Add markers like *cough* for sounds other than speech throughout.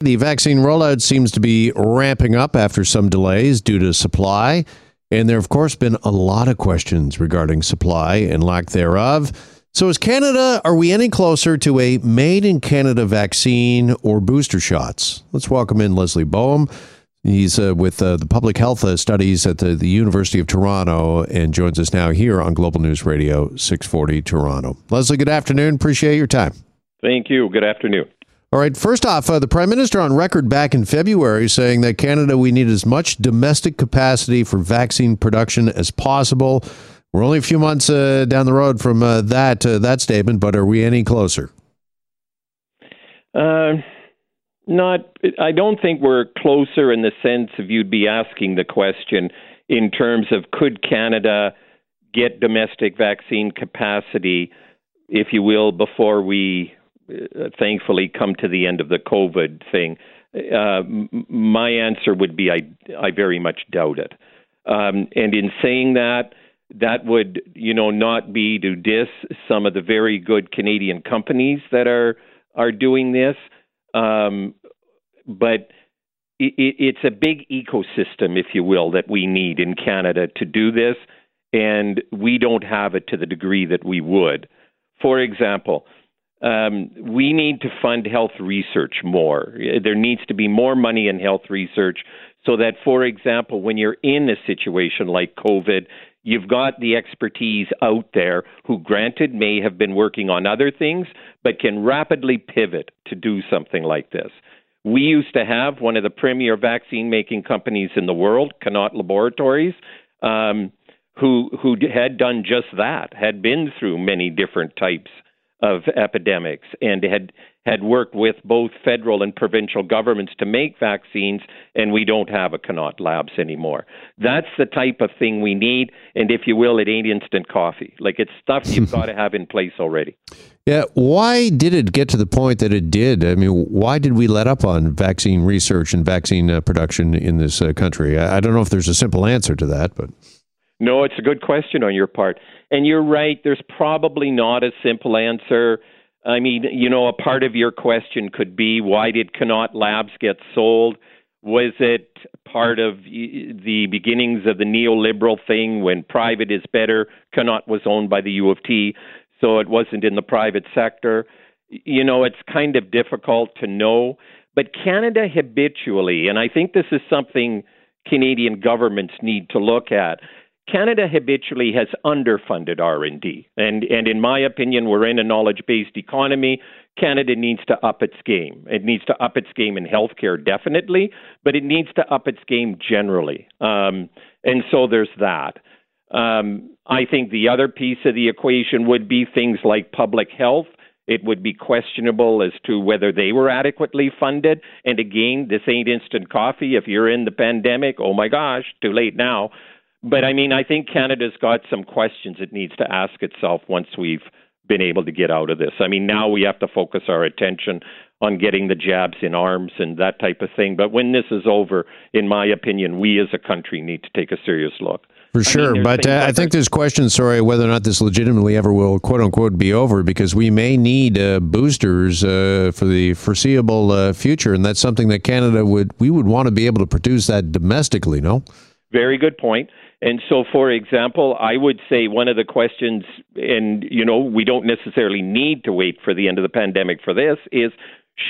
The vaccine rollout seems to be ramping up after some delays due to supply. And there have, of course, been a lot of questions regarding supply and lack thereof. So, is Canada, are we any closer to a made in Canada vaccine or booster shots? Let's welcome in Leslie Boehm. He's uh, with uh, the public health uh, studies at the, the University of Toronto and joins us now here on Global News Radio 640 Toronto. Leslie, good afternoon. Appreciate your time. Thank you. Good afternoon. All right. First off, uh, the Prime Minister on record back in February saying that Canada, we need as much domestic capacity for vaccine production as possible. We're only a few months uh, down the road from uh, that uh, that statement, but are we any closer? Uh, not. I don't think we're closer in the sense of you'd be asking the question in terms of could Canada get domestic vaccine capacity, if you will, before we uh, thankfully come to the end of the COVID thing? Uh, my answer would be I, I very much doubt it. Um, and in saying that, that would, you know, not be to diss some of the very good Canadian companies that are are doing this, um, but it, it's a big ecosystem, if you will, that we need in Canada to do this, and we don't have it to the degree that we would. For example, um, we need to fund health research more. There needs to be more money in health research so that, for example, when you're in a situation like COVID, you've got the expertise out there who, granted, may have been working on other things, but can rapidly pivot to do something like this. We used to have one of the premier vaccine making companies in the world, Connaught Laboratories. Um, who who had done just that, had been through many different types of epidemics and had had worked with both federal and provincial governments to make vaccines, and we don't have a Connaught Labs anymore. That's the type of thing we need, and if you will, it ain't instant coffee. Like it's stuff you've *laughs* got to have in place already. Yeah, why did it get to the point that it did? I mean, why did we let up on vaccine research and vaccine uh, production in this uh, country? I, I don't know if there's a simple answer to that, but. No, it's a good question on your part. And you're right, there's probably not a simple answer. I mean, you know, a part of your question could be why did Connaught Labs get sold? Was it part of the beginnings of the neoliberal thing when private is better? Connaught was owned by the U of T, so it wasn't in the private sector. You know, it's kind of difficult to know. But Canada habitually, and I think this is something Canadian governments need to look at. Canada habitually has underfunded R&D. And and in my opinion, we're in a knowledge-based economy. Canada needs to up its game. It needs to up its game in healthcare definitely, but it needs to up its game generally. Um, and so there's that. Um, I think the other piece of the equation would be things like public health. It would be questionable as to whether they were adequately funded. And again, this ain't instant coffee. If you're in the pandemic, oh my gosh, too late now. But I mean, I think Canada's got some questions it needs to ask itself once we've been able to get out of this. I mean, now we have to focus our attention on getting the jabs in arms and that type of thing. But when this is over, in my opinion, we as a country need to take a serious look. For sure, I mean, but uh, I think there's questions, sorry, whether or not this legitimately ever will, quote unquote, be over because we may need uh, boosters uh, for the foreseeable uh, future, and that's something that Canada would we would want to be able to produce that domestically. No, very good point. And so, for example, I would say one of the questions, and you know, we don't necessarily need to wait for the end of the pandemic for this, is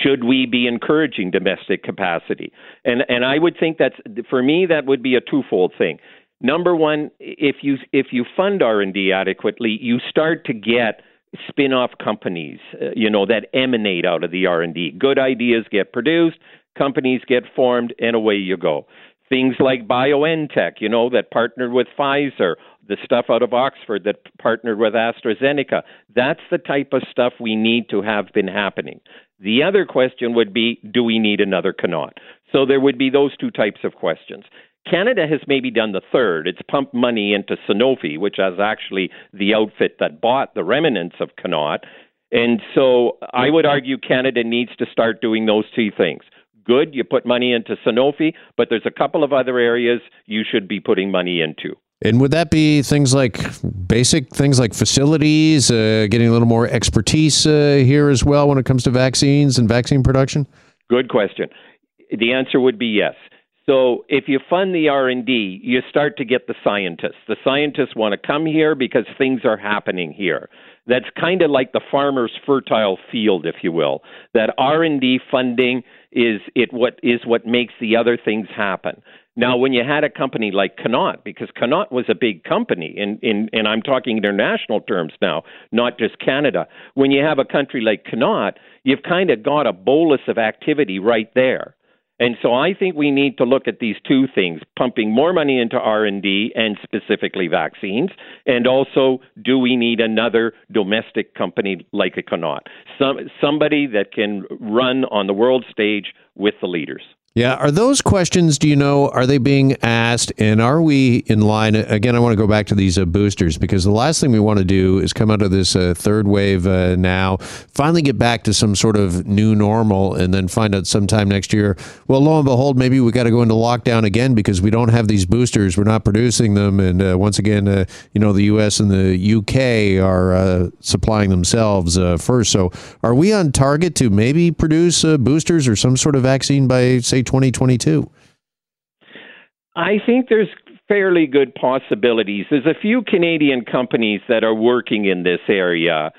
should we be encouraging domestic capacity? And and I would think that's for me that would be a twofold thing. Number one, if you if you fund R and D adequately, you start to get spin-off companies, uh, you know, that emanate out of the R and D. Good ideas get produced, companies get formed, and away you go. Things like BioNTech, you know, that partnered with Pfizer, the stuff out of Oxford that partnered with AstraZeneca. That's the type of stuff we need to have been happening. The other question would be do we need another Connaught? So there would be those two types of questions. Canada has maybe done the third. It's pumped money into Sanofi, which is actually the outfit that bought the remnants of Connaught. And so I would argue Canada needs to start doing those two things good. You put money into Sanofi, but there's a couple of other areas you should be putting money into. And would that be things like basic things like facilities, uh, getting a little more expertise uh, here as well when it comes to vaccines and vaccine production? Good question. The answer would be yes. So if you fund the R&D, you start to get the scientists. The scientists want to come here because things are happening here. That's kind of like the farmer's fertile field, if you will. That R&D funding is it what is what makes the other things happen. Now, when you had a company like Connaught, because Connaught was a big company, in, in, and I'm talking international terms now, not just Canada. When you have a country like Connaught, you've kind of got a bolus of activity right there. And so I think we need to look at these two things, pumping more money into R&D and specifically vaccines, and also do we need another domestic company like a some somebody that can run on the world stage with the leaders. Yeah, are those questions, do you know, are they being asked and are we in line? Again, I want to go back to these uh, boosters because the last thing we want to do is come out of this uh, third wave uh, now, finally get back to some sort of new normal and then find out sometime next year, well, lo and behold, maybe we got to go into lockdown again because we don't have these boosters, we're not producing them. And uh, once again, uh, you know, the U.S. and the UK are uh, supplying themselves first. So are we on target to maybe produce boosters or some sort of vaccine by, say, 2022? I think there's fairly good possibilities. There's a few Canadian companies that are working in this area.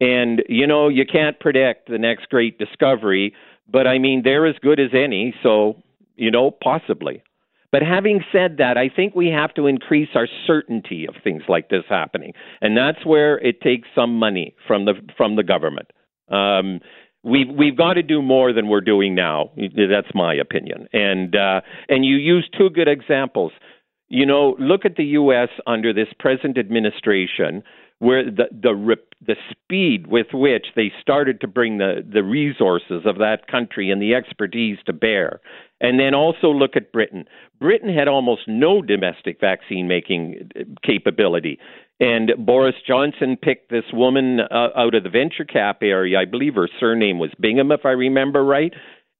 And, you know, you can't predict the next great discovery, but I mean, they're as good as any. So, you know, possibly. But having said that, I think we have to increase our certainty of things like this happening. And that's where it takes some money from the, from the government. Um, we've we've got to do more than we're doing now. That's my opinion. And uh, and you use two good examples. You know, look at the U.S. under this present administration, where the the the speed with which they started to bring the the resources of that country and the expertise to bear. And then also look at Britain. Britain had almost no domestic vaccine making capability. And Boris Johnson picked this woman uh, out of the venture cap area. I believe her surname was Bingham, if I remember right.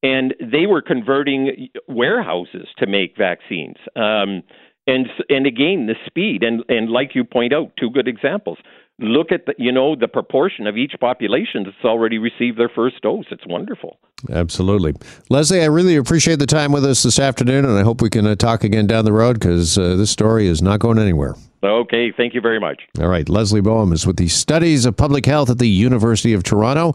And they were converting warehouses to make vaccines. Um, and and again, the speed and and like you point out, two good examples look at the you know the proportion of each population that's already received their first dose it's wonderful absolutely leslie i really appreciate the time with us this afternoon and i hope we can uh, talk again down the road because uh, this story is not going anywhere okay thank you very much. All right leslie boehm is with the studies of public health at the university of toronto